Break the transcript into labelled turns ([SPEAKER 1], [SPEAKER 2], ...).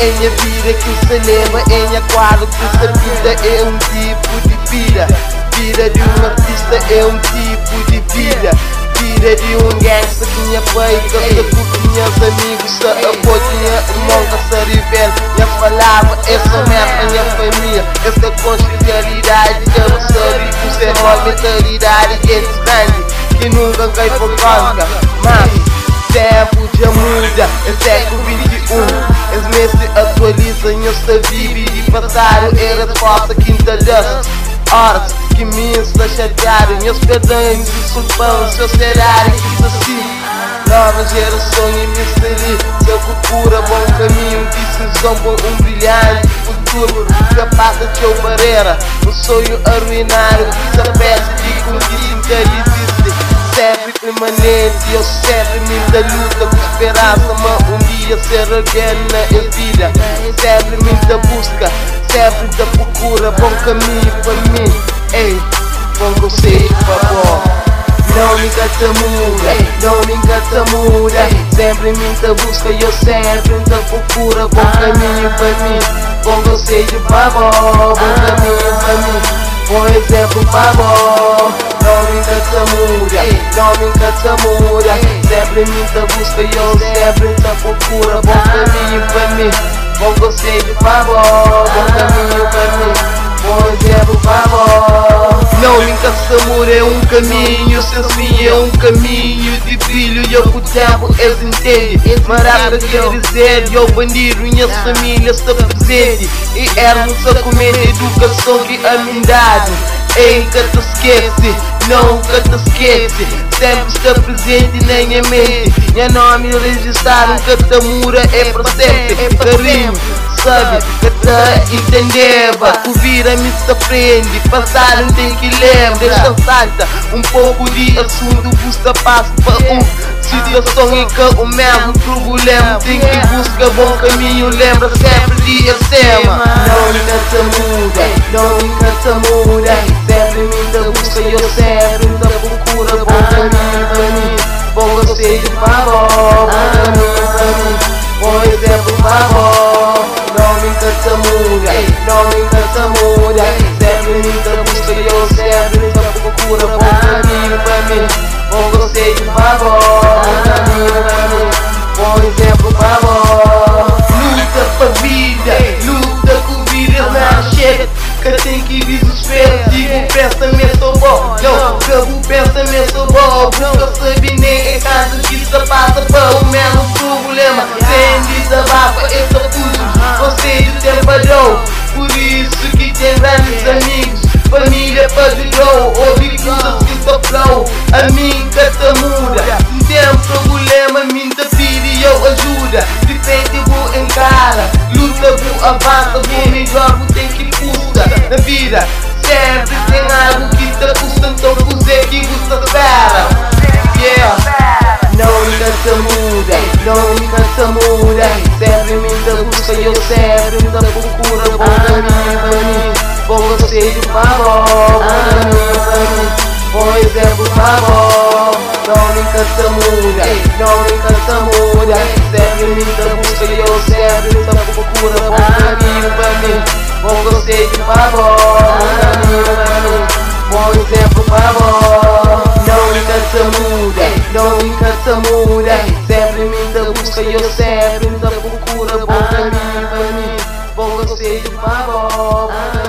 [SPEAKER 1] em minha vida que se leva em minha quadro que essa vida é um tipo de vida. Vida de um artista é um tipo de vida. Vida de um gangsta que minha pai canta com meus amigos Se apoio minha irmã que se revela Minha palavra é somente a minha família. Essa confidencialidade eu não sou rico Ser uma mentalidade que é Que nunca cai por conta Mas tempo já muda, é 21 As meses se atualizam, eu vive de passado Era falsa quinta das horas que me chatearam Meus pedães e sulpão, seu cenário que assim Nova geração e mistério Seu procura bom caminho, decisão bom um brilhante futuro. Passa de eu barreira, um sonho arruinário se peça de conquista sempre permanente Eu sempre me da luta. Com esperança um dia ser alguém na vida. Sempre me da busca, sempre da procura. Bom caminho para mim, ei Bom conselho, por favor. Não me encanta muda, não me encanta muda Sempre me da busca eu sempre da procura. Bom caminho para mim, bom conselho, por favor. Bom caminho para mim, bom exemplo, favor Não me não me encanta muda Sempre me da busca e eu sempre da procura. Bom caminho para mim, bom conselho, por favor Bom caminho para mim, bom exemplo, por favor não me encaçamor é um caminho, seu fim é um caminho de brilho e o tempo eles entendem. Marada quer dizer, eu bandido, minhas famílias está presente. E éramos a comer educação que amizade. Te esquece, que te esquece. Sempre está presente na minha mente. Minha nome registrado, que te mura é para sempre. Carinho, sabe, que te entendeva Ouvir a mim se aprende, passar não tem que lembrar. Deixa santa, um pouco de assunto custa passo para um. Situação em que o mesmo problema Tem que buscar bom caminho, lembra sempre de acima Não me cansa muda, não me cansa muda Sempre me da busca eu sempre da procura. Bom caminho pra mim, bom conselho, favor Bom caminho pra mim, bom exemplo, me cansa cansa muda Sempre me busca e eu sempre procura Bom caminho pra mim, bom conselho, favor soprou A mim que te muda. Tem problema, me te pede eu ajuda. De frente vou encara Luta, vou avança, vou melhor, vou ter que custa Na vida sempre tem algo que te custa Então você que custa espera Yeah. Não me cansa muda, não me cansa muda. Sempre me da busca eu sempre da procura. Bom caminho pra mim, bom conselho, por favor Pra mim, bom exemplo, por favor Não me cansa muda, não me cansa muda Sempre me da busca e eu sempre da procura Bom caminho pra mim, bom por favor Bom caminho pra mim, bom exemplo, por favor Não me cansa muda, não me cansa muda Sempre me da busca e eu sempre da procura Bom caminho pra mim, bom conselho, por favor